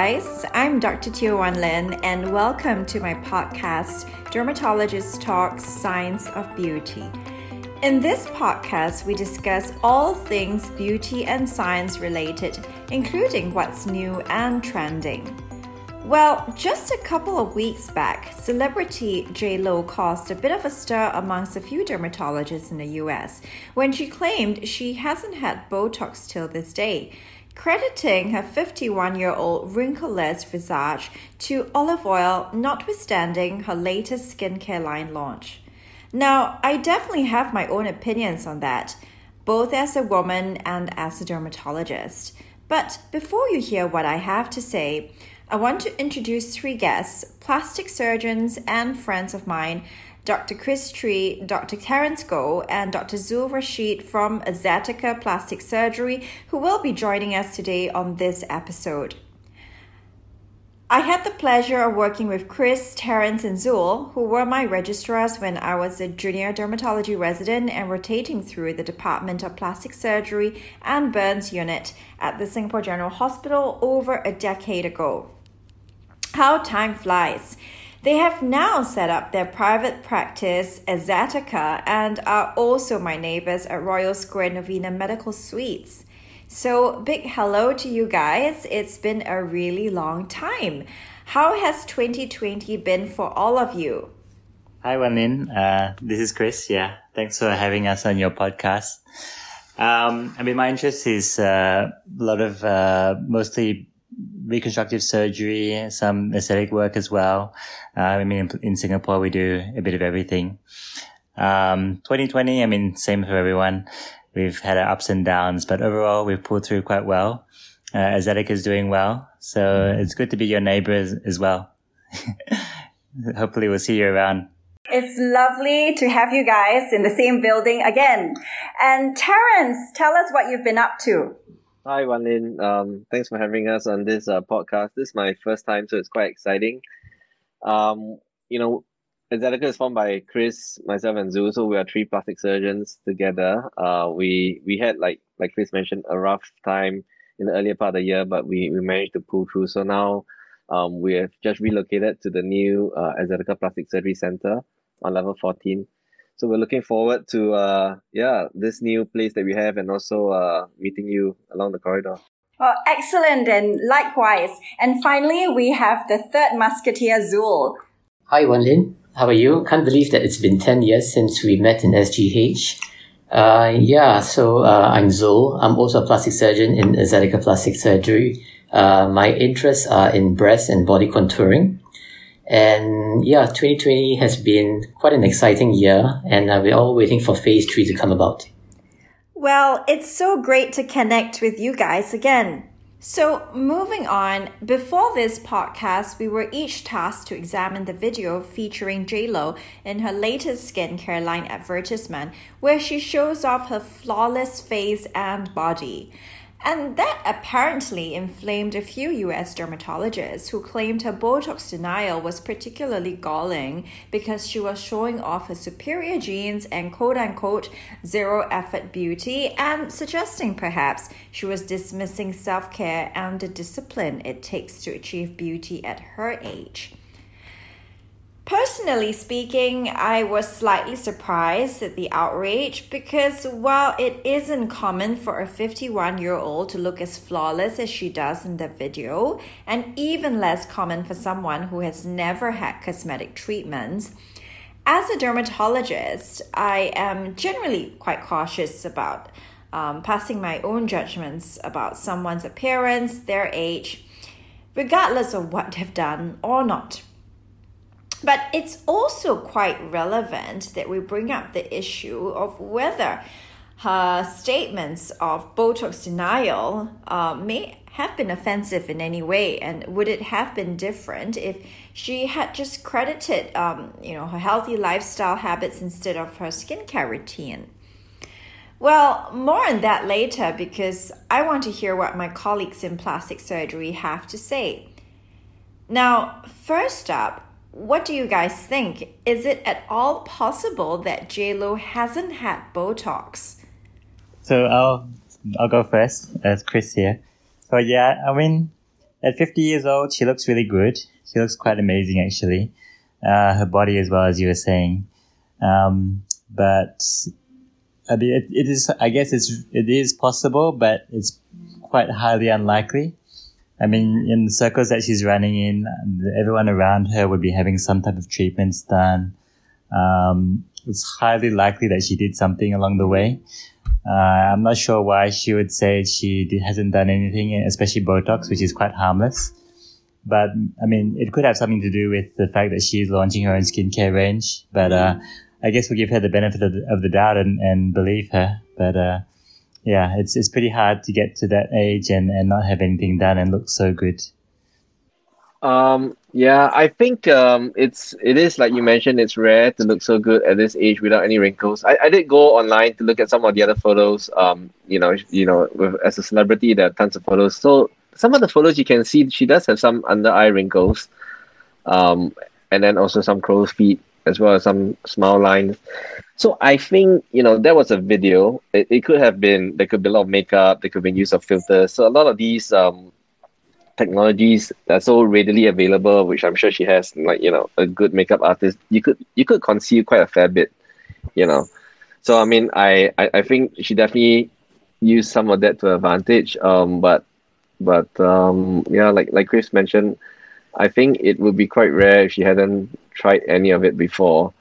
guys. I'm Dr. Teo Wan Lin, and welcome to my podcast, Dermatologist Talks Science of Beauty. In this podcast, we discuss all things beauty and science related, including what's new and trending. Well, just a couple of weeks back, celebrity J Lo caused a bit of a stir amongst a few dermatologists in the US when she claimed she hasn't had Botox till this day, crediting her 51 year old wrinkleless visage to olive oil, notwithstanding her latest skincare line launch. Now, I definitely have my own opinions on that, both as a woman and as a dermatologist. But before you hear what I have to say, I want to introduce three guests, plastic surgeons and friends of mine, Dr. Chris Tree, Dr. Terence Goh, and Dr. Zul Rashid from Aesthetica Plastic Surgery, who will be joining us today on this episode. I had the pleasure of working with Chris, Terence, and Zul, who were my registrars when I was a junior dermatology resident and rotating through the Department of Plastic Surgery and Burns Unit at the Singapore General Hospital over a decade ago. How time flies. They have now set up their private practice at Aesthetica and are also my neighbors at Royal Square Novena Medical Suites. So, big hello to you guys. It's been a really long time. How has 2020 been for all of you? Hi, Wanlin. Uh, this is Chris. Yeah, thanks for having us on your podcast. Um, I mean, my interest is uh, a lot of uh, mostly reconstructive surgery, some aesthetic work as well. Uh, I mean, in, in, Singapore, we do a bit of everything. Um, 2020, I mean, same for everyone. We've had our ups and downs, but overall, we've pulled through quite well. Uh, Aesthetic is doing well. So it's good to be your neighbor as, as well. Hopefully we'll see you around. It's lovely to have you guys in the same building again. And Terence, tell us what you've been up to. Hi, Wanlin. Um, thanks for having us on this uh, podcast. This is my first time, so it's quite exciting. Um, you know, Aesthetica is formed by Chris, myself, and Zul. So we are three plastic surgeons together. Uh, we we had like like Chris mentioned a rough time in the earlier part of the year, but we, we managed to pull through. So now, um, we have just relocated to the new uh, Aesthetica Plastic Surgery Center on level fourteen. So we're looking forward to uh yeah this new place that we have and also uh meeting you along the corridor. Well, excellent and likewise. And finally, we have the third musketeer, Zul. Hi, Wanlin. How are you? Can't believe that it's been 10 years since we met in SGH. Uh, yeah, so uh, I'm Zul. I'm also a plastic surgeon in Aesthetica Plastic Surgery. Uh, my interests are in breast and body contouring. And yeah, 2020 has been quite an exciting year, and uh, we're all waiting for phase three to come about. Well, it's so great to connect with you guys again. So, moving on, before this podcast, we were each tasked to examine the video featuring JLo in her latest skincare line advertisement, where she shows off her flawless face and body. And that apparently inflamed a few US dermatologists who claimed her Botox denial was particularly galling because she was showing off her superior genes and quote unquote zero effort beauty and suggesting perhaps she was dismissing self care and the discipline it takes to achieve beauty at her age. Personally speaking, I was slightly surprised at the outrage because while it isn't common for a 51 year old to look as flawless as she does in the video, and even less common for someone who has never had cosmetic treatments, as a dermatologist, I am generally quite cautious about um, passing my own judgments about someone's appearance, their age, regardless of what they've done or not. But it's also quite relevant that we bring up the issue of whether her statements of Botox denial uh, may have been offensive in any way, and would it have been different if she had just credited, um, you know, her healthy lifestyle habits instead of her skincare routine? Well, more on that later because I want to hear what my colleagues in plastic surgery have to say. Now, first up, what do you guys think? Is it at all possible that J Lo hasn't had Botox? So I'll I'll go first as Chris here. So yeah, I mean, at 50 years old, she looks really good. She looks quite amazing, actually. Uh, her body as well, as you were saying. Um, but I mean, it, it is, I guess it's, it is possible, but it's quite highly unlikely. I mean, in the circles that she's running in, everyone around her would be having some type of treatments done. Um, it's highly likely that she did something along the way. Uh, I'm not sure why she would say she did, hasn't done anything, especially Botox, which is quite harmless. But I mean, it could have something to do with the fact that she's launching her own skincare range. But uh, I guess we'll give her the benefit of the, of the doubt and, and believe her. But uh, yeah, it's it's pretty hard to get to that age and, and not have anything done and look so good. Um, yeah, I think um, it's it is like you mentioned. It's rare to look so good at this age without any wrinkles. I, I did go online to look at some of the other photos. Um, you know, you know, with, as a celebrity, there are tons of photos. So some of the photos you can see she does have some under eye wrinkles, um, and then also some crow's feet as well as some smile lines. So I think you know that was a video. It, it could have been there could be a lot of makeup. There could be use of filters. So a lot of these um technologies are so readily available, which I'm sure she has, like you know, a good makeup artist, you could you could conceal quite a fair bit, you know. So I mean, I I, I think she definitely used some of that to advantage. Um, but but um, yeah, like like Chris mentioned, I think it would be quite rare if she hadn't tried any of it before,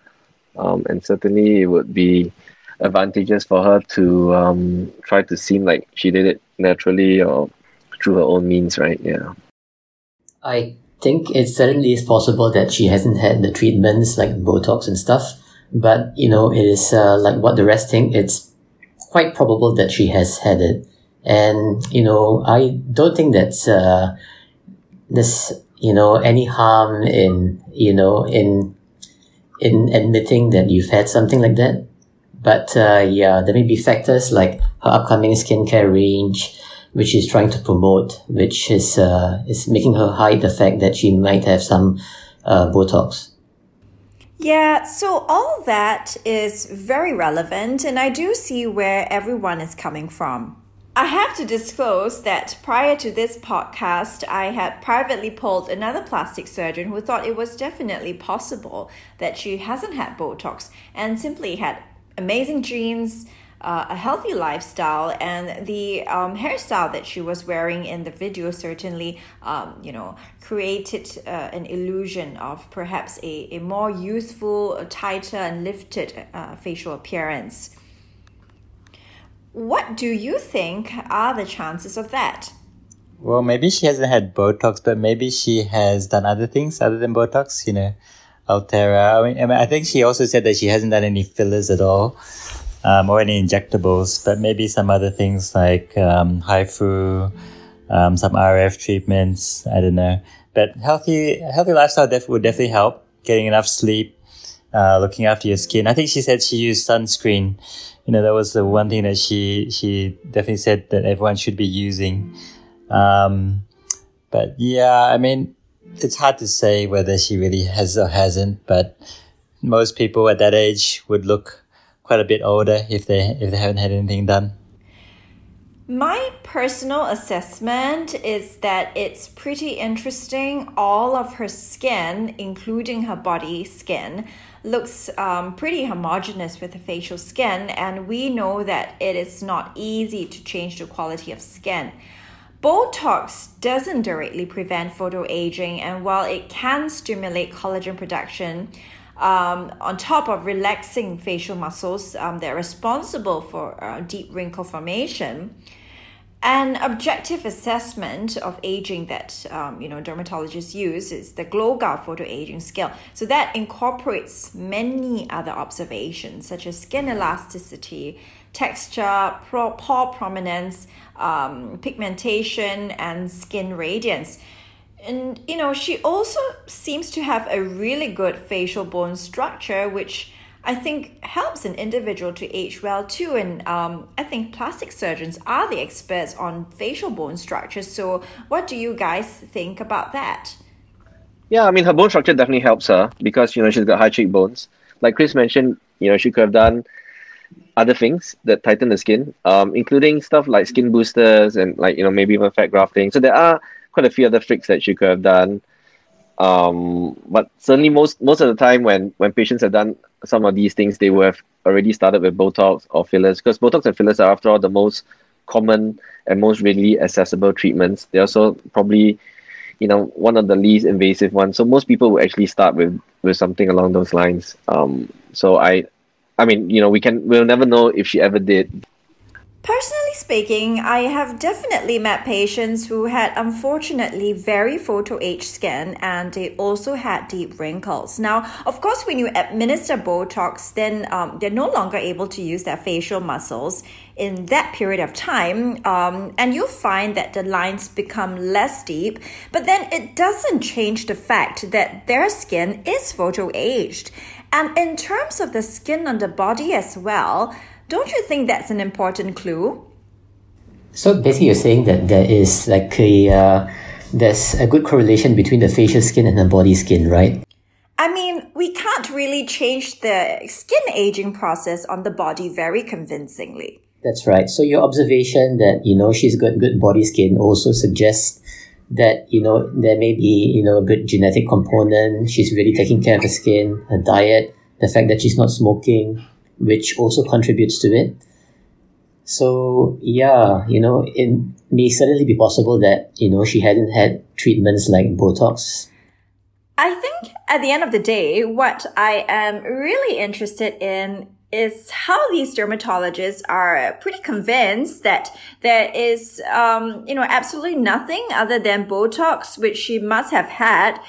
um, and certainly it would be advantageous for her to um, try to seem like she did it naturally or through her own means, right? Yeah. I think it certainly is possible that she hasn't had the treatments like Botox and stuff, but you know, it is uh, like what the rest think. It's quite probable that she has had it, and you know, I don't think that's uh, this you know any harm in you know in in admitting that you've had something like that. But uh, yeah, there may be factors like her upcoming skincare range, which she's trying to promote, which is uh, is making her hide the fact that she might have some uh, Botox. Yeah, so all that is very relevant, and I do see where everyone is coming from. I have to disclose that prior to this podcast, I had privately polled another plastic surgeon who thought it was definitely possible that she hasn't had Botox and simply had amazing genes, uh, a healthy lifestyle and the um, hairstyle that she was wearing in the video certainly um, you know created uh, an illusion of perhaps a, a more youthful tighter and lifted uh, facial appearance what do you think are the chances of that well maybe she hasn't had botox but maybe she has done other things other than botox you know Ulthera i mean, I, mean, I think she also said that she hasn't done any fillers at all um, or any injectables, but maybe some other things like um, HIFU, um, some RF treatments. I don't know. But healthy, healthy lifestyle def- would definitely help. Getting enough sleep, uh, looking after your skin. I think she said she used sunscreen. You know, that was the one thing that she she definitely said that everyone should be using. Um, but yeah, I mean, it's hard to say whether she really has or hasn't. But most people at that age would look quite a bit older if they if they haven't had anything done. My personal assessment is that it's pretty interesting. All of her skin, including her body skin, looks um, pretty homogeneous with the facial skin, and we know that it is not easy to change the quality of skin. Botox doesn't directly prevent photo aging, and while it can stimulate collagen production, um, on top of relaxing facial muscles um, that are responsible for uh, deep wrinkle formation. An objective assessment of aging that um, you know dermatologists use is the Glogau photo aging scale. So that incorporates many other observations such as skin elasticity, texture, pore prominence, um, pigmentation, and skin radiance. And you know, she also seems to have a really good facial bone structure, which I think helps an individual to age well too. And um, I think plastic surgeons are the experts on facial bone structure. So, what do you guys think about that? Yeah, I mean, her bone structure definitely helps her because you know she's got high cheekbones. Like Chris mentioned, you know she could have done other things that tighten the skin, um, including stuff like skin boosters and like you know maybe even fat grafting. So there are quite a few other tricks that she could have done. Um, but certainly most most of the time when when patients have done some of these things, they have already started with Botox or fillers because Botox and fillers are after all the most common and most readily accessible treatments. They're also probably, you know, one of the least invasive ones. So most people will actually start with with something along those lines. Um, so I, I mean, you know, we can we'll never know if she ever did. Personally speaking, I have definitely met patients who had unfortunately very photo aged skin and they also had deep wrinkles. Now, of course, when you administer Botox, then um, they're no longer able to use their facial muscles in that period of time, um, and you'll find that the lines become less deep, but then it doesn't change the fact that their skin is photo aged. And in terms of the skin on the body as well, don't you think that's an important clue? So basically, you're saying that there is like a uh, there's a good correlation between the facial skin and the body skin, right? I mean, we can't really change the skin aging process on the body very convincingly. That's right. So your observation that you know she's got good body skin also suggests that you know there may be you know a good genetic component. She's really taking care of her skin, her diet, the fact that she's not smoking, which also contributes to it. So yeah, you know, it may certainly be possible that, you know, she hadn't had treatments like Botox. I think at the end of the day, what I am really interested in is how these dermatologists are pretty convinced that there is, um, you know, absolutely nothing other than Botox, which she must have had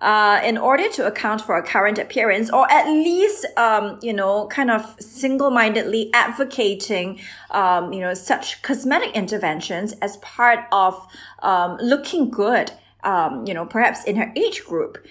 uh, in order to account for a current appearance, or at least, um, you know, kind of single-mindedly advocating, um, you know, such cosmetic interventions as part of um, looking good, um, you know, perhaps in her age group.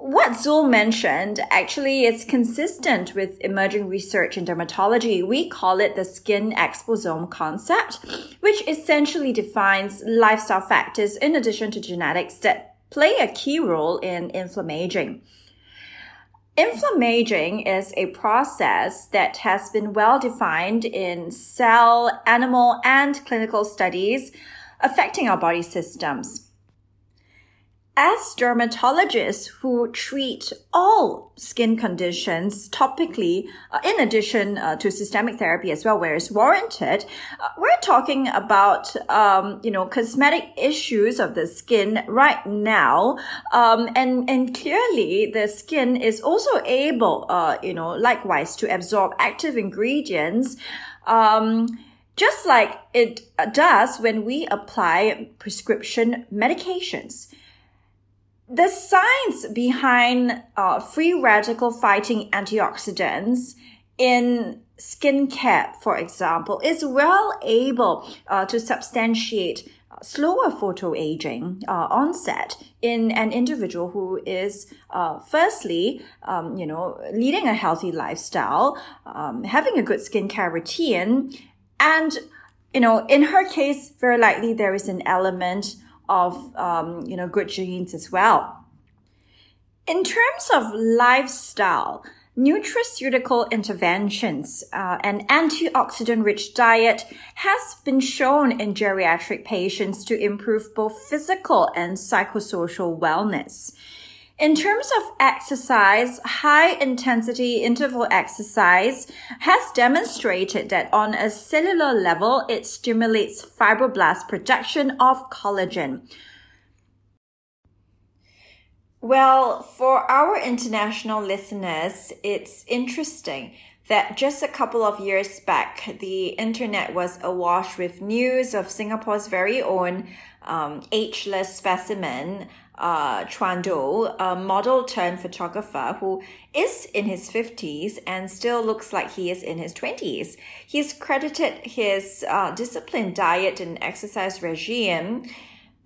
What Zul mentioned actually is consistent with emerging research in dermatology. We call it the skin exposome concept, which essentially defines lifestyle factors in addition to genetics that play a key role in inflammaging. Inflammaging is a process that has been well defined in cell, animal, and clinical studies affecting our body systems as dermatologists who treat all skin conditions topically, uh, in addition uh, to systemic therapy as well, where it's warranted, uh, we're talking about, um, you know, cosmetic issues of the skin right now. Um, and, and clearly the skin is also able, uh, you know, likewise to absorb active ingredients. Um, just like it does when we apply prescription medications the science behind uh, free radical fighting antioxidants in skincare, for example, is well able uh, to substantiate slower photoaging uh, onset in an individual who is uh, firstly um, you know leading a healthy lifestyle um, having a good skincare routine and you know in her case very likely there is an element of um, you know good genes as well. In terms of lifestyle, nutraceutical interventions uh, and antioxidant-rich diet has been shown in geriatric patients to improve both physical and psychosocial wellness. In terms of exercise, high intensity interval exercise has demonstrated that on a cellular level, it stimulates fibroblast production of collagen. Well, for our international listeners, it's interesting that just a couple of years back, the internet was awash with news of Singapore's very own um, ageless specimen uh, Chuando, a model turned photographer who is in his 50s and still looks like he is in his 20s. He's credited his uh, disciplined diet and exercise regime,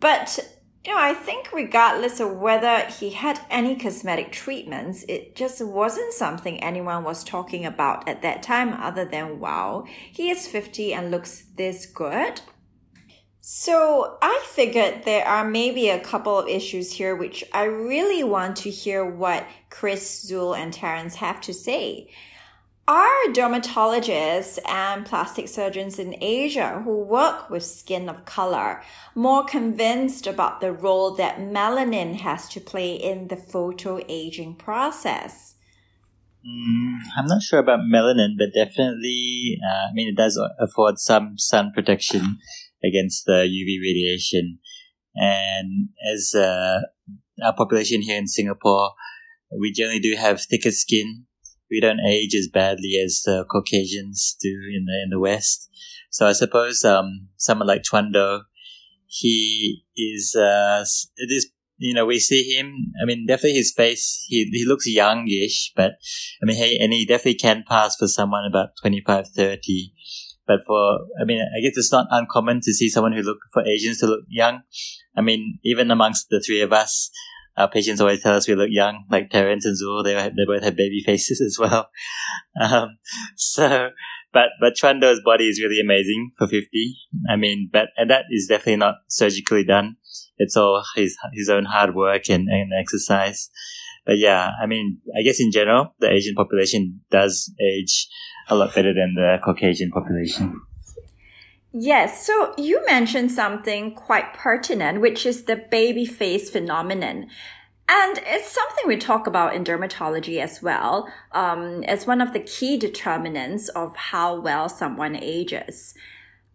but you know, I think regardless of whether he had any cosmetic treatments, it just wasn't something anyone was talking about at that time other than, wow, he is 50 and looks this good. So I figured there are maybe a couple of issues here which I really want to hear what Chris, Zul, and Terence have to say. Are dermatologists and plastic surgeons in Asia who work with skin of color more convinced about the role that melanin has to play in the photo aging process? Mm, I'm not sure about melanin, but definitely, uh, I mean, it does afford some sun protection against the UV radiation. And as uh, our population here in Singapore, we generally do have thicker skin we don't age as badly as the Caucasians do in the in the West. So I suppose um, someone like Chuando, he is uh, it is you know we see him. I mean, definitely his face he he looks youngish, but I mean, hey, and he definitely can pass for someone about 25, 30. But for I mean, I guess it's not uncommon to see someone who look for Asians to look young. I mean, even amongst the three of us, our patients always tell us we look young, like Terence and Zul. They they both have baby faces as well. Um, so, but but Chuando's body is really amazing for fifty. I mean, but and that is definitely not surgically done. It's all his his own hard work and, and exercise. But yeah, I mean, I guess in general, the Asian population does age a lot better than the Caucasian population. Yes, so you mentioned something quite pertinent, which is the baby face phenomenon. And it's something we talk about in dermatology as well, um, as one of the key determinants of how well someone ages.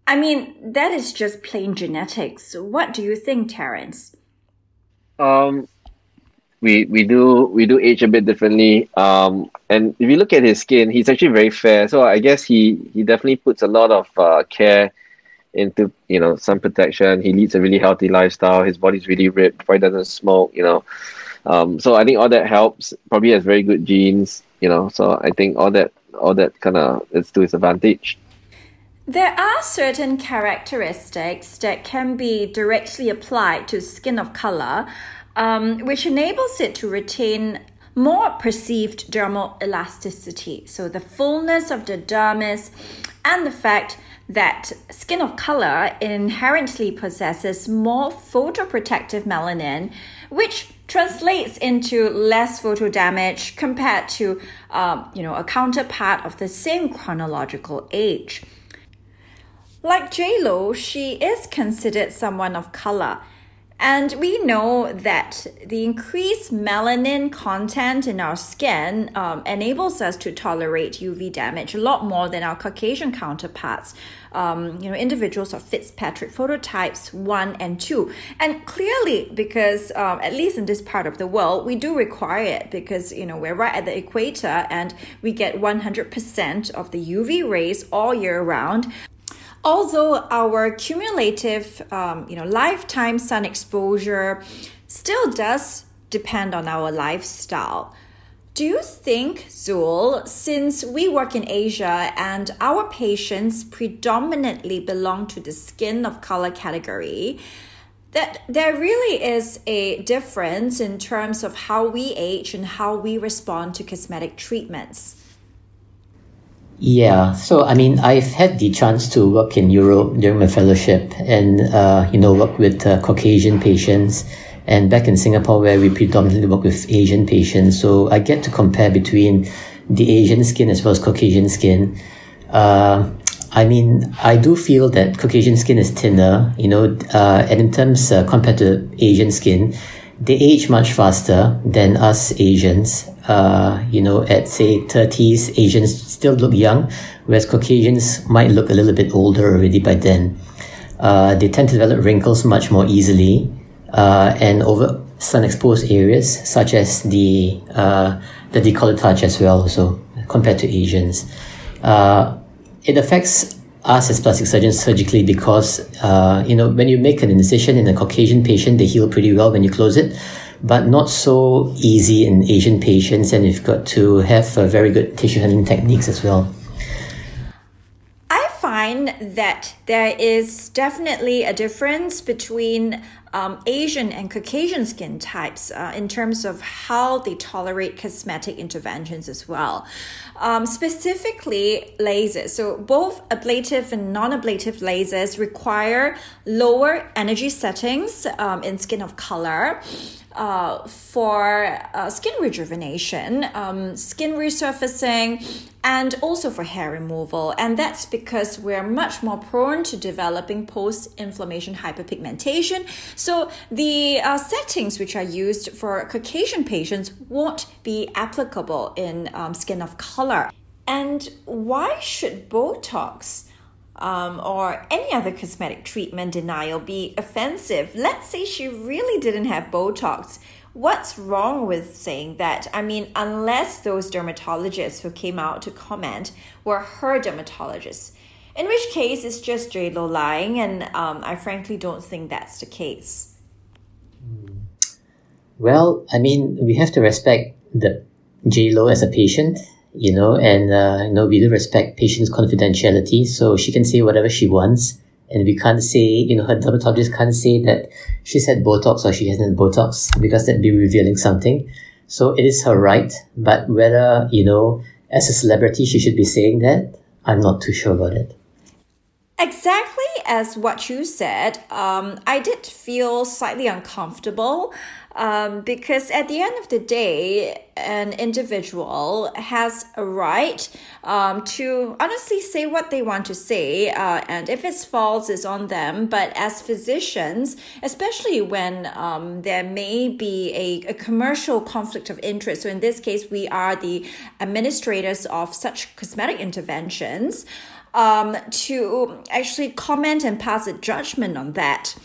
I mean, that is just plain genetics. What do you think, Terence? Um, we we do we do age a bit differently. Um, and if you look at his skin, he's actually very fair. So I guess he he definitely puts a lot of uh, care into you know sun protection. He leads a really healthy lifestyle. His body's really ripped. Probably doesn't smoke. You know, um, so I think all that helps. Probably has very good genes. You know, so I think all that all that kind of is to his advantage. There are certain characteristics that can be directly applied to skin of color, um, which enables it to retain more perceived dermal elasticity. So the fullness of the dermis and the fact that skin of color inherently possesses more photoprotective melanin, which translates into less photo damage compared to, um, you know, a counterpart of the same chronological age. Like JLo, she is considered someone of color and we know that the increased melanin content in our skin um, enables us to tolerate UV damage a lot more than our Caucasian counterparts. Um, you know, individuals of Fitzpatrick phototypes one and two. And clearly, because um, at least in this part of the world, we do require it because, you know, we're right at the equator and we get 100% of the UV rays all year round although our cumulative, um, you know, lifetime sun exposure still does depend on our lifestyle. Do you think, Zul, since we work in Asia and our patients predominantly belong to the skin of color category, that there really is a difference in terms of how we age and how we respond to cosmetic treatments? Yeah, so I mean, I've had the chance to work in Europe during my fellowship and, uh, you know, work with uh, Caucasian patients and back in Singapore where we predominantly work with Asian patients. So I get to compare between the Asian skin as well as Caucasian skin. Uh, I mean, I do feel that Caucasian skin is thinner, you know, uh, and in terms uh, compared to Asian skin, they age much faster than us Asians uh, you know, at say 30s, Asians still look young, whereas Caucasians might look a little bit older already by then. Uh, they tend to develop wrinkles much more easily, uh, and over sun exposed areas such as the uh, the decolletage as well. So compared to Asians, uh, it affects us as plastic surgeons surgically because uh, you know when you make an incision in a Caucasian patient, they heal pretty well when you close it but not so easy in Asian patients, and you've got to have very good tissue handling techniques as well. I find that there is definitely a difference between um, Asian and Caucasian skin types uh, in terms of how they tolerate cosmetic interventions as well. Um, specifically, lasers. So, both ablative and non ablative lasers require lower energy settings um, in skin of color. Uh, for uh, skin rejuvenation, um, skin resurfacing, and also for hair removal. And that's because we're much more prone to developing post inflammation hyperpigmentation. So the uh, settings which are used for Caucasian patients won't be applicable in um, skin of color. And why should Botox? um, or any other cosmetic treatment denial be offensive. Let's say she really didn't have Botox. What's wrong with saying that? I mean, unless those dermatologists who came out to comment were her dermatologists, in which case it's just J Lo lying, and um, I frankly don't think that's the case. Well, I mean, we have to respect the J Lo as a patient you know, and, uh, you know, we do respect patient's confidentiality, so she can say whatever she wants. And we can't say, you know, her dermatologist can't say that she's had Botox or she hasn't Botox because that'd be revealing something. So it is her right, but whether, you know, as a celebrity she should be saying that, I'm not too sure about it. Exactly as what you said, um, I did feel slightly uncomfortable um, because at the end of the day, an individual has a right um, to honestly say what they want to say, uh, and if it's false, it's on them. But as physicians, especially when um, there may be a, a commercial conflict of interest, so in this case, we are the administrators of such cosmetic interventions um, to actually comment and pass a judgment on that.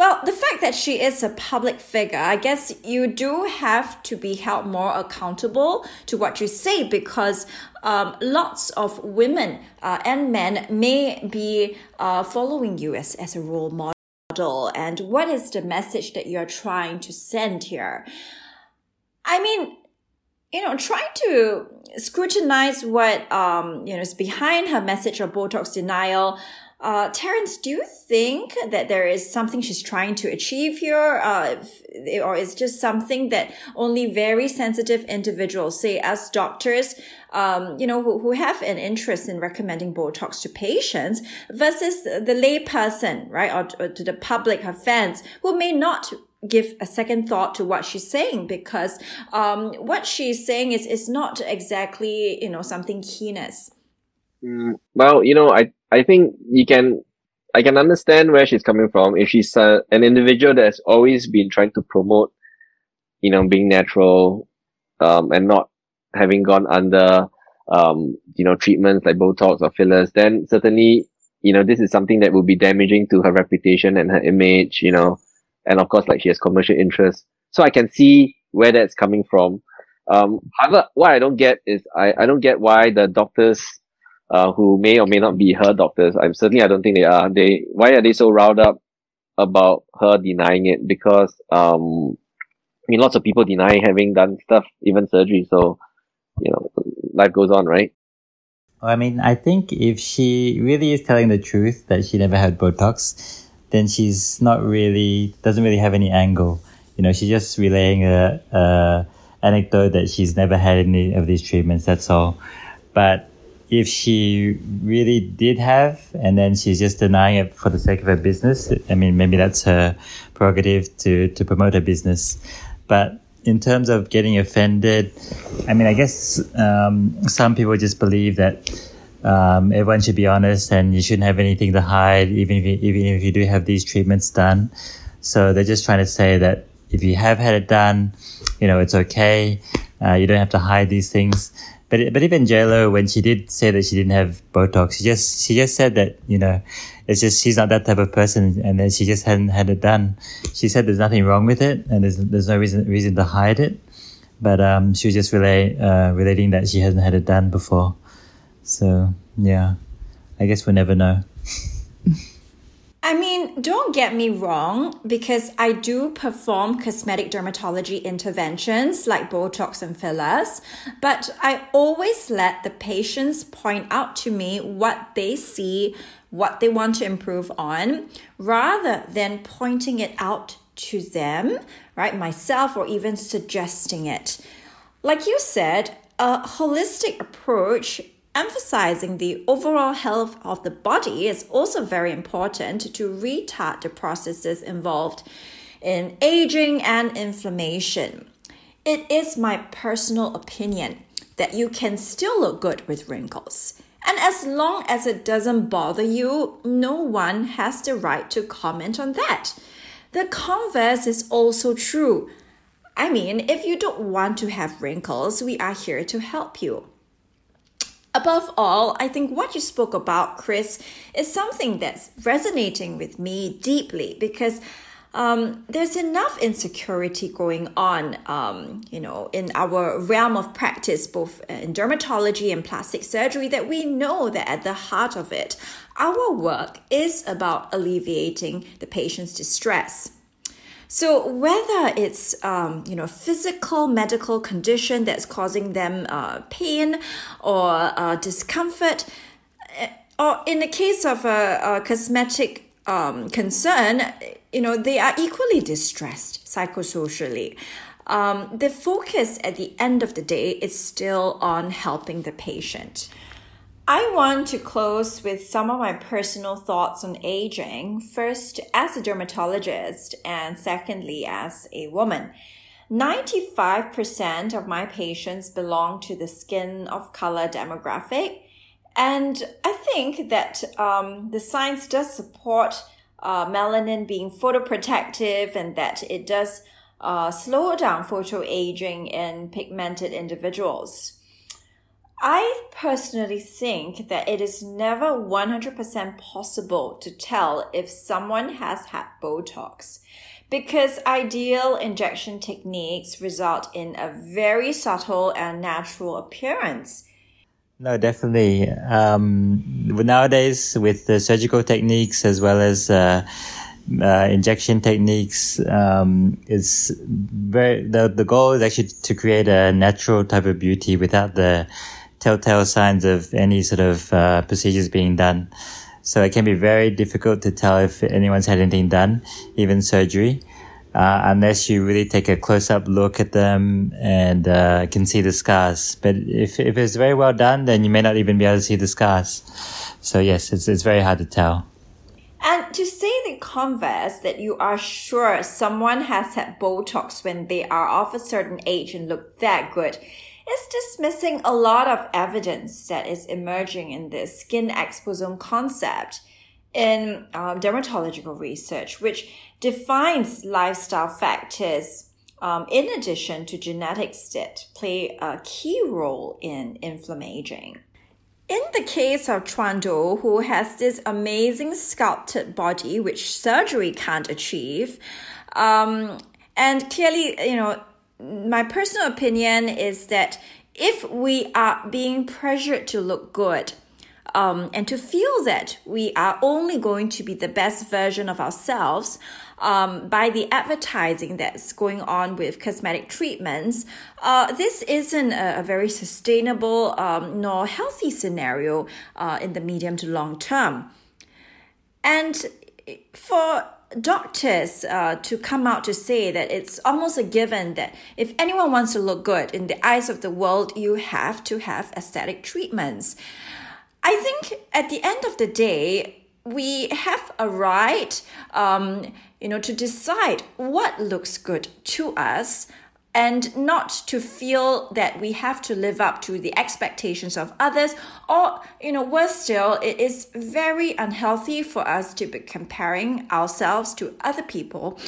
Well, the fact that she is a public figure, I guess you do have to be held more accountable to what you say because um, lots of women uh, and men may be uh, following you as, as a role model. And what is the message that you're trying to send here? I mean, you know, trying to scrutinize what um, you know is behind her message of Botox denial. Uh, Terence, do you think that there is something she's trying to achieve here, uh, or is just something that only very sensitive individuals, say as doctors, um, you know, who, who have an interest in recommending Botox to patients, versus the layperson, right, or, or to the public, her fans, who may not give a second thought to what she's saying because um, what she's saying is is not exactly you know something heinous. Mm, well, you know, I I think you can I can understand where she's coming from. If she's uh, an individual that has always been trying to promote, you know, being natural, um, and not having gone under, um, you know, treatments like Botox or fillers, then certainly, you know, this is something that will be damaging to her reputation and her image, you know, and of course like she has commercial interests. So i can see where that's coming from. Um however what i don't get is i i don't get why the doctors uh, who may or may not be her doctors i'm certainly i don't think they are they why are they so riled up about her denying it because um i mean lots of people deny having done stuff even surgery so you know life goes on right I mean, I think if she really is telling the truth that she never had Botox, then she's not really doesn't really have any angle. You know, she's just relaying a, a anecdote that she's never had any of these treatments. That's all. But if she really did have, and then she's just denying it for the sake of her business, I mean, maybe that's her prerogative to, to promote her business. But in terms of getting offended, I mean, I guess um, some people just believe that um, everyone should be honest and you shouldn't have anything to hide, even if you, even if you do have these treatments done. So they're just trying to say that if you have had it done, you know, it's okay. Uh, you don't have to hide these things. But, but even JLo, when she did say that she didn't have Botox, she just, she just said that, you know, it's just, she's not that type of person. And then she just hadn't had it done. She said there's nothing wrong with it and there's, there's no reason, reason to hide it. But, um, she was just relay, uh, relating that she hasn't had it done before. So yeah, I guess we'll never know. I mean, don't get me wrong, because I do perform cosmetic dermatology interventions like Botox and fillers, but I always let the patients point out to me what they see, what they want to improve on, rather than pointing it out to them, right, myself, or even suggesting it. Like you said, a holistic approach emphasizing the overall health of the body is also very important to retard the processes involved in aging and inflammation. It is my personal opinion that you can still look good with wrinkles. And as long as it doesn't bother you, no one has the right to comment on that. The converse is also true. I mean, if you don't want to have wrinkles, we are here to help you. Above all, I think what you spoke about, Chris, is something that's resonating with me deeply because um, there's enough insecurity going on, um, you know, in our realm of practice, both in dermatology and plastic surgery, that we know that at the heart of it, our work is about alleviating the patient's distress. So whether it's um, you know physical medical condition that's causing them uh, pain or uh, discomfort, eh, or in the case of a, a cosmetic um, concern, you know they are equally distressed psychosocially. Um, the focus at the end of the day is still on helping the patient. I want to close with some of my personal thoughts on aging, first as a dermatologist and secondly as a woman. 95% of my patients belong to the skin of color demographic. And I think that um, the science does support uh, melanin being photoprotective and that it does uh, slow down photoaging in pigmented individuals. I personally think that it is never 100% possible to tell if someone has had Botox because ideal injection techniques result in a very subtle and natural appearance. No, definitely. Um, nowadays, with the surgical techniques as well as uh, uh, injection techniques, um, it's very the the goal is actually to create a natural type of beauty without the telltale signs of any sort of uh, procedures being done. So it can be very difficult to tell if anyone's had anything done, even surgery, uh, unless you really take a close up look at them and uh, can see the scars. But if, if it's very well done, then you may not even be able to see the scars. So yes, it's, it's very hard to tell. And to say the converse that you are sure someone has had Botox when they are of a certain age and look that good is dismissing a lot of evidence that is emerging in this skin exposome concept in um, dermatological research, which defines lifestyle factors um, in addition to genetics that play a key role in inflammaging. In the case of Chuando, who has this amazing sculpted body which surgery can't achieve, um, and clearly, you know, my personal opinion is that if we are being pressured to look good, um, and to feel that we are only going to be the best version of ourselves um, by the advertising that's going on with cosmetic treatments, uh, this isn't a, a very sustainable um, nor healthy scenario uh, in the medium to long term. And for doctors uh, to come out to say that it's almost a given that if anyone wants to look good in the eyes of the world, you have to have aesthetic treatments. I think at the end of the day, we have a right, um, you know, to decide what looks good to us and not to feel that we have to live up to the expectations of others or you know worse still it is very unhealthy for us to be comparing ourselves to other people.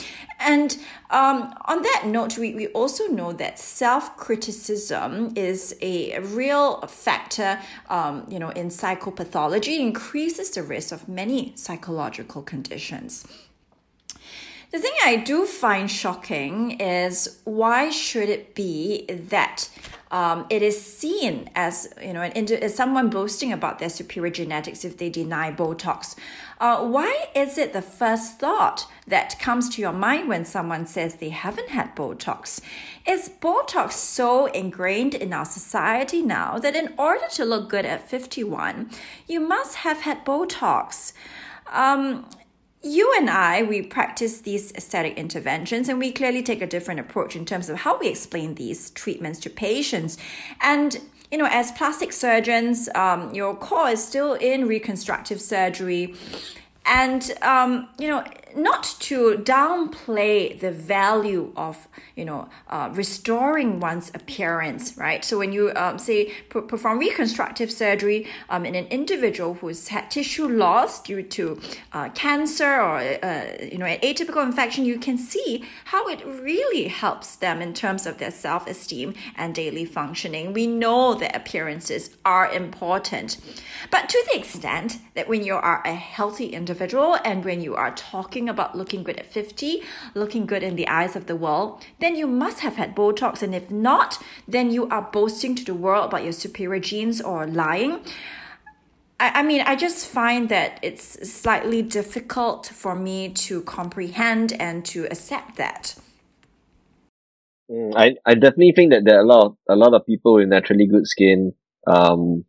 And um, on that note we, we also know that self-criticism is a real factor um, you know in psychopathology increases the risk of many psychological conditions the thing I do find shocking is why should it be that um, it is seen as you know as someone boasting about their superior genetics if they deny Botox. Uh, why is it the first thought that comes to your mind when someone says they haven't had Botox? Is Botox so ingrained in our society now that in order to look good at 51, you must have had Botox? Um, you and I, we practice these aesthetic interventions and we clearly take a different approach in terms of how we explain these treatments to patients. And, you know, as plastic surgeons, um, your core is still in reconstructive surgery. And, um, you know, not to downplay the value of you know uh, restoring one's appearance right? So when you um, say perform reconstructive surgery um, in an individual who's had tissue loss due to uh, cancer or uh, you know an atypical infection you can see how it really helps them in terms of their self-esteem and daily functioning. We know that appearances are important. But to the extent that when you are a healthy individual and when you are talking talking about looking good at 50, looking good in the eyes of the world, then you must have had Botox. And if not, then you are boasting to the world about your superior genes or lying. I, mean, I just find that it's slightly difficult for me to comprehend and to accept that. Mm, I, I definitely think that there are a lot of, a lot of people with naturally good skin, um,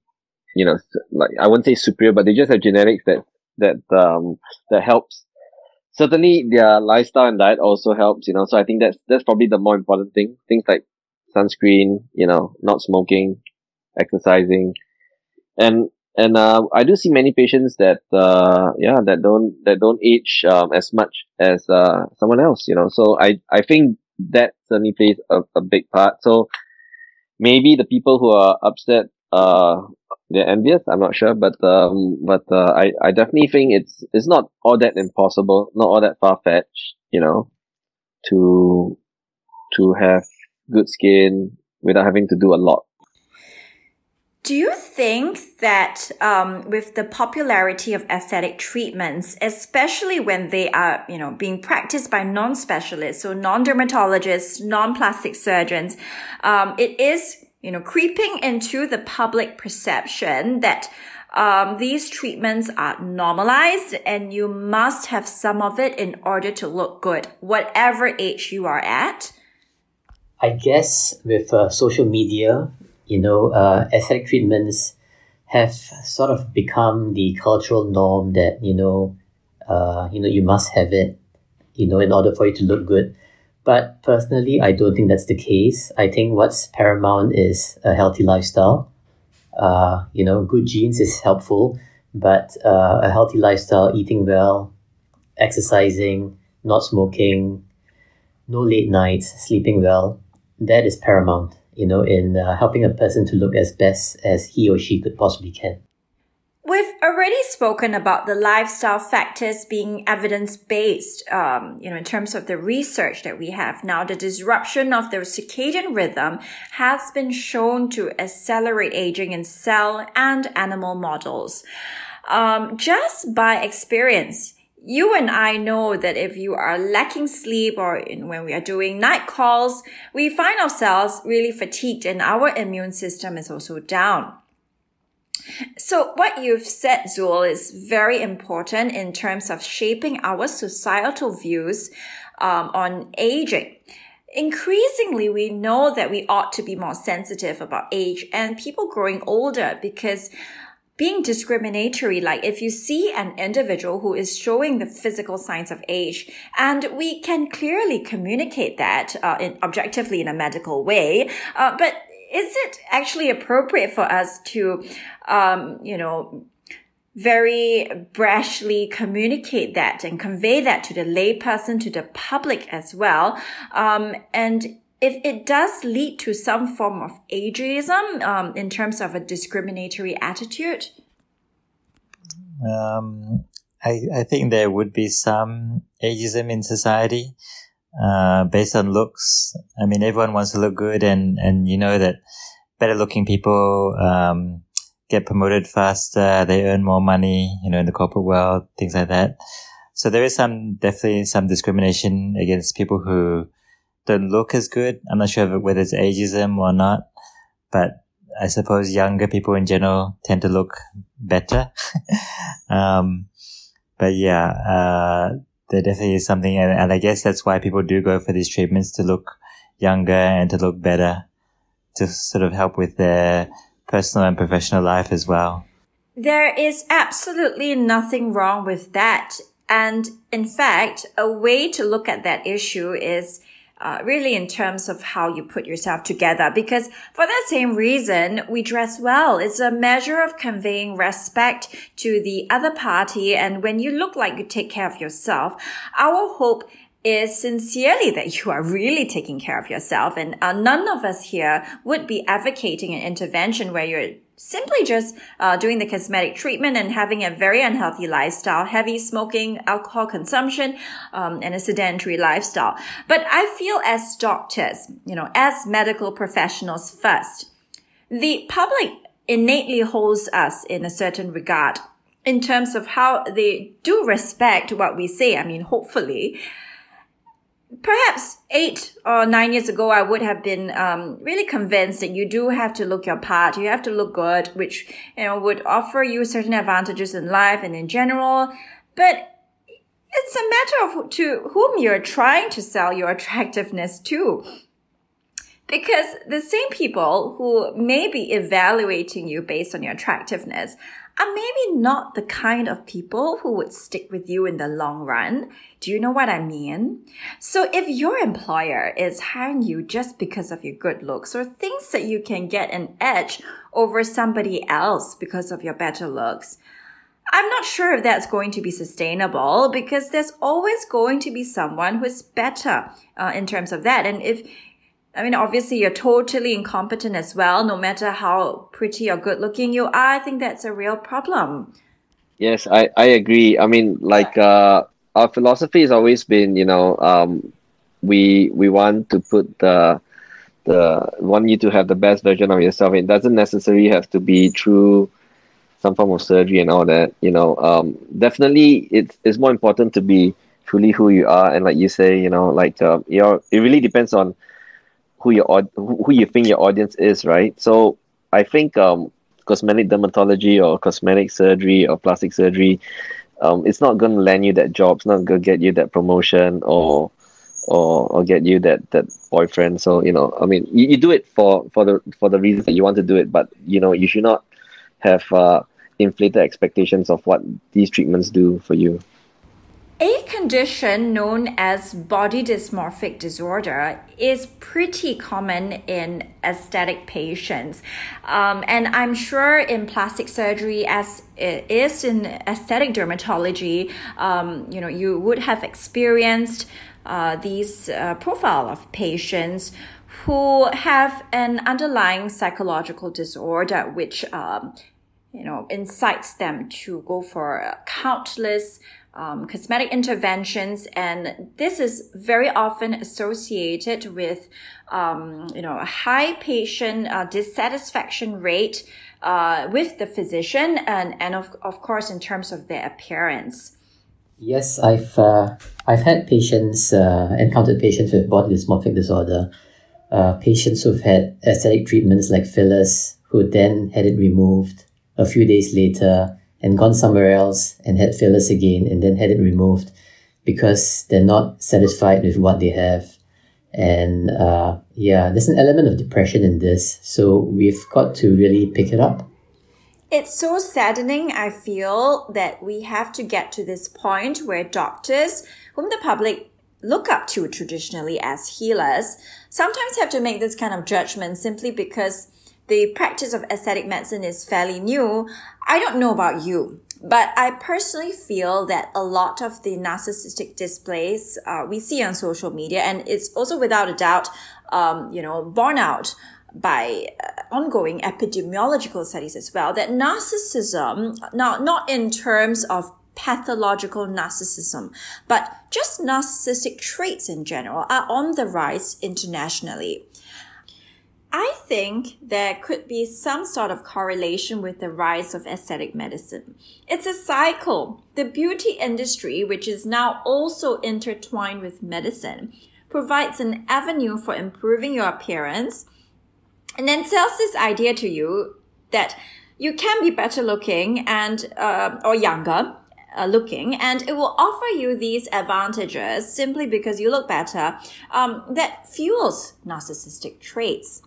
you know, like I wouldn't say superior, but they just have genetics that that um that helps certainly their lifestyle and diet also helps, you know. So I think that's that's probably the more important thing. Things like sunscreen, you know, not smoking, exercising, and and uh, I do see many patients that uh, yeah that don't that don't age um, as much as uh, someone else, you know. So I I think that certainly plays a, a big part. So maybe the people who are upset uh they're envious. I'm not sure, but um, but uh, I I definitely think it's it's not all that impossible, not all that far fetched, you know, to to have good skin without having to do a lot. Do you think that um, with the popularity of aesthetic treatments, especially when they are, you know, being practiced by non-specialists, so non-dermatologists, non-plastic surgeons, um, it is you know, creeping into the public perception that um, these treatments are normalized and you must have some of it in order to look good, whatever age you are at? I guess with uh, social media, you know, uh, aesthetic treatments have sort of become the cultural norm that, you know, uh, you know, you must have it, you know, in order for you to look good. But personally, I don't think that's the case. I think what's paramount is a healthy lifestyle. Uh, you know, good genes is helpful, but uh, a healthy lifestyle, eating well, exercising, not smoking, no late nights, sleeping well, that is paramount, you know, in uh, helping a person to look as best as he or she could possibly can. We've already spoken about the lifestyle factors being evidence based, um, you know, in terms of the research that we have now. The disruption of the circadian rhythm has been shown to accelerate aging in cell and animal models. Um, just by experience, you and I know that if you are lacking sleep or in, when we are doing night calls, we find ourselves really fatigued and our immune system is also down. So what you've said, Zul, is very important in terms of shaping our societal views um, on aging. Increasingly, we know that we ought to be more sensitive about age and people growing older because being discriminatory, like if you see an individual who is showing the physical signs of age, and we can clearly communicate that uh, in, objectively in a medical way, uh, but is it actually appropriate for us to, um, you know, very brashly communicate that and convey that to the layperson, to the public as well? Um, and if it does lead to some form of ageism um, in terms of a discriminatory attitude? Um, I, I think there would be some ageism in society uh, based on looks. I mean, everyone wants to look good, and and you know that better looking people um, get promoted faster. They earn more money, you know, in the corporate world, things like that. So there is some definitely some discrimination against people who don't look as good. I'm not sure whether it's ageism or not, but I suppose younger people in general tend to look better. um, but yeah, uh, there definitely is something, and, and I guess that's why people do go for these treatments to look younger and to look better, to sort of help with their personal and professional life as well. There is absolutely nothing wrong with that. And in fact, a way to look at that issue is uh, really in terms of how you put yourself together. Because for that same reason, we dress well. It's a measure of conveying respect to the other party. And when you look like you take care of yourself, our hope is sincerely that you are really taking care of yourself. And uh, none of us here would be advocating an intervention where you're simply just uh, doing the cosmetic treatment and having a very unhealthy lifestyle, heavy smoking, alcohol consumption, um, and a sedentary lifestyle. But I feel as doctors, you know, as medical professionals first, the public innately holds us in a certain regard in terms of how they do respect what we say. I mean, hopefully perhaps eight or nine years ago, I would have been um, really convinced that you do have to look your part. You have to look good, which you know would offer you certain advantages in life and in general. But it's a matter of to whom you're trying to sell your attractiveness to. Because the same people who may be evaluating you based on your attractiveness are maybe not the kind of people who would stick with you in the long run. Do you know what I mean? So if your employer is hiring you just because of your good looks or thinks that you can get an edge over somebody else because of your better looks, I'm not sure if that's going to be sustainable because there's always going to be someone who's better uh, in terms of that. And if I mean, obviously you're totally incompetent as well, no matter how pretty or good looking you are. I think that's a real problem. Yes, I, I agree. I mean, like, uh, our philosophy has always been, you know, um, we, we want to put the, the, want you to have the best version of yourself. It doesn't necessarily have to be through some form of surgery and all that, you know, um, definitely it's, it's more important to be truly who you are. And like you say, you know, like, uh, you know, it really depends on, who your who you think your audience is, right? So I think um, cosmetic dermatology or cosmetic surgery or plastic surgery, um, it's not going to land you that job. It's not going to get you that promotion or or or get you that that boyfriend. So you know, I mean, you, you do it for for the for the reasons that you want to do it, but you know, you should not have uh, inflated expectations of what these treatments do for you. A condition known as body dysmorphic disorder is pretty common in aesthetic patients. Um, and I'm sure in plastic surgery, as it is in aesthetic dermatology, um, you know, you would have experienced uh, these uh, profile of patients who have an underlying psychological disorder, which, um, you know, incites them to go for countless um, cosmetic interventions, and this is very often associated with, um, you know, a high patient uh, dissatisfaction rate uh, with the physician, and and of of course in terms of their appearance. Yes, I've uh, I've had patients uh, encountered patients with body dysmorphic disorder, uh, patients who've had aesthetic treatments like fillers, who then had it removed a few days later and gone somewhere else and had fillers again and then had it removed because they're not satisfied with what they have. And uh, yeah, there's an element of depression in this. So we've got to really pick it up. It's so saddening, I feel, that we have to get to this point where doctors, whom the public look up to traditionally as healers, sometimes have to make this kind of judgment simply because the practice of aesthetic medicine is fairly new. I don't know about you, but I personally feel that a lot of the narcissistic displays uh, we see on social media, and it's also without a doubt, um, you know, borne out by uh, ongoing epidemiological studies as well, that narcissism, now not in terms of pathological narcissism, but just narcissistic traits in general are on the rise internationally. I think there could be some sort of correlation with the rise of aesthetic medicine. It's a cycle. The beauty industry, which is now also intertwined with medicine, provides an avenue for improving your appearance and then sells this idea to you that you can be better looking and uh, or younger uh, looking and it will offer you these advantages simply because you look better um, that fuels narcissistic traits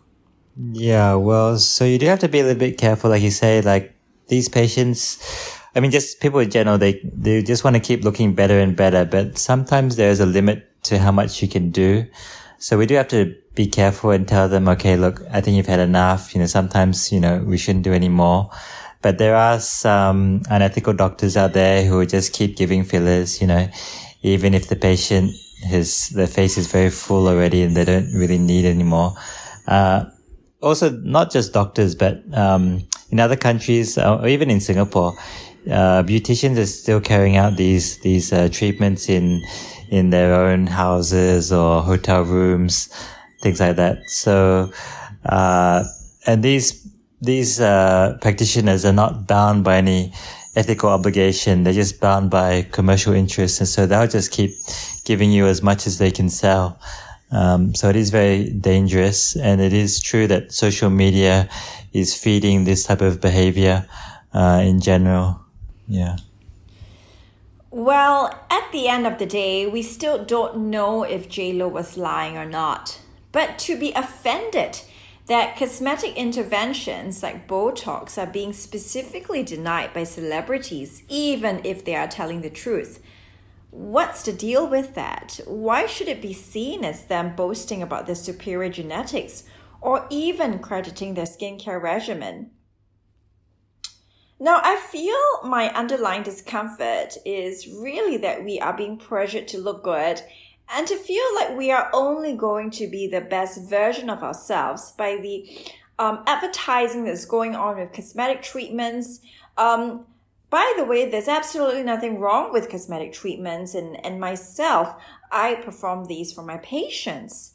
yeah well so you do have to be a little bit careful like you say like these patients i mean just people in general they they just want to keep looking better and better but sometimes there's a limit to how much you can do. So we do have to be careful and tell them okay look i think you've had enough. You know sometimes you know we shouldn't do any more. But there are some unethical doctors out there who just keep giving fillers, you know, even if the patient his their face is very full already and they don't really need anymore. Uh, also, not just doctors, but um, in other countries uh, or even in Singapore, uh, beauticians are still carrying out these these uh, treatments in in their own houses or hotel rooms, things like that. So, uh, and these these uh, practitioners are not bound by any ethical obligation. They're just bound by commercial interests. And so they'll just keep giving you as much as they can sell. Um, so it is very dangerous. And it is true that social media is feeding this type of behavior uh, in general. Yeah. Well, at the end of the day, we still don't know if JLo was lying or not. But to be offended that cosmetic interventions like Botox are being specifically denied by celebrities, even if they are telling the truth. What's the deal with that? Why should it be seen as them boasting about their superior genetics or even crediting their skincare regimen? Now, I feel my underlying discomfort is really that we are being pressured to look good and to feel like we are only going to be the best version of ourselves by the um, advertising that's going on with cosmetic treatments. Um, by the way, there's absolutely nothing wrong with cosmetic treatments, and, and myself, I perform these for my patients.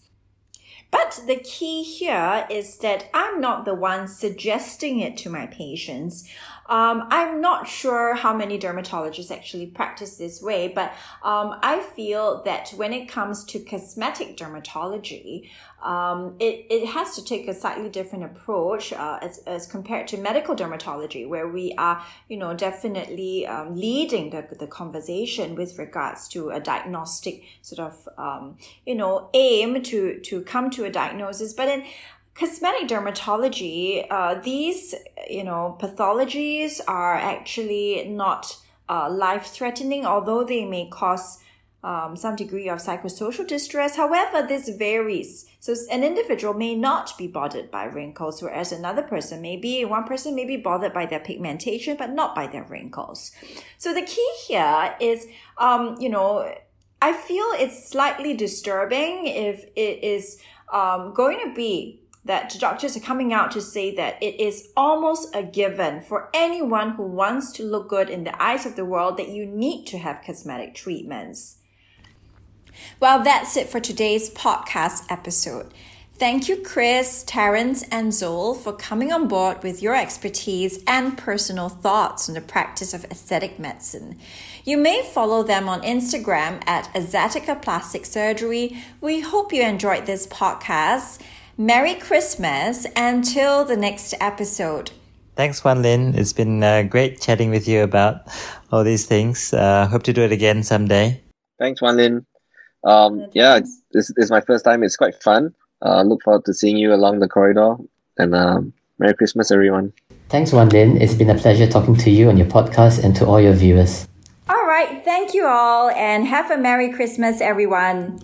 But the key here is that I'm not the one suggesting it to my patients. Um, I'm not sure how many dermatologists actually practice this way, but um, I feel that when it comes to cosmetic dermatology, um, it, it has to take a slightly different approach uh, as, as compared to medical dermatology, where we are, you know, definitely um, leading the, the conversation with regards to a diagnostic sort of, um, you know, aim to, to come to a diagnosis. But in cosmetic dermatology, uh, these, you know, pathologies are actually not uh, life threatening, although they may cause um, some degree of psychosocial distress. However, this varies. So an individual may not be bothered by wrinkles, whereas another person may be, one person may be bothered by their pigmentation, but not by their wrinkles. So the key here is, um, you know, I feel it's slightly disturbing if it is um, going to be that doctors are coming out to say that it is almost a given for anyone who wants to look good in the eyes of the world that you need to have cosmetic treatments. Well, that's it for today's podcast episode. Thank you, Chris, Terence, and Zol for coming on board with your expertise and personal thoughts on the practice of aesthetic medicine. You may follow them on Instagram at Aesthetica Plastic Surgery. We hope you enjoyed this podcast Merry Christmas until the next episode. Thanks, Wan Lin. It's been uh, great chatting with you about all these things. Uh, hope to do it again someday. Thanks, Wan Lin. Um, yeah, this, this is my first time. It's quite fun. Uh, look forward to seeing you along the corridor. And um, Merry Christmas, everyone. Thanks, Wan Lin. It's been a pleasure talking to you on your podcast and to all your viewers. All right. Thank you all and have a Merry Christmas, everyone.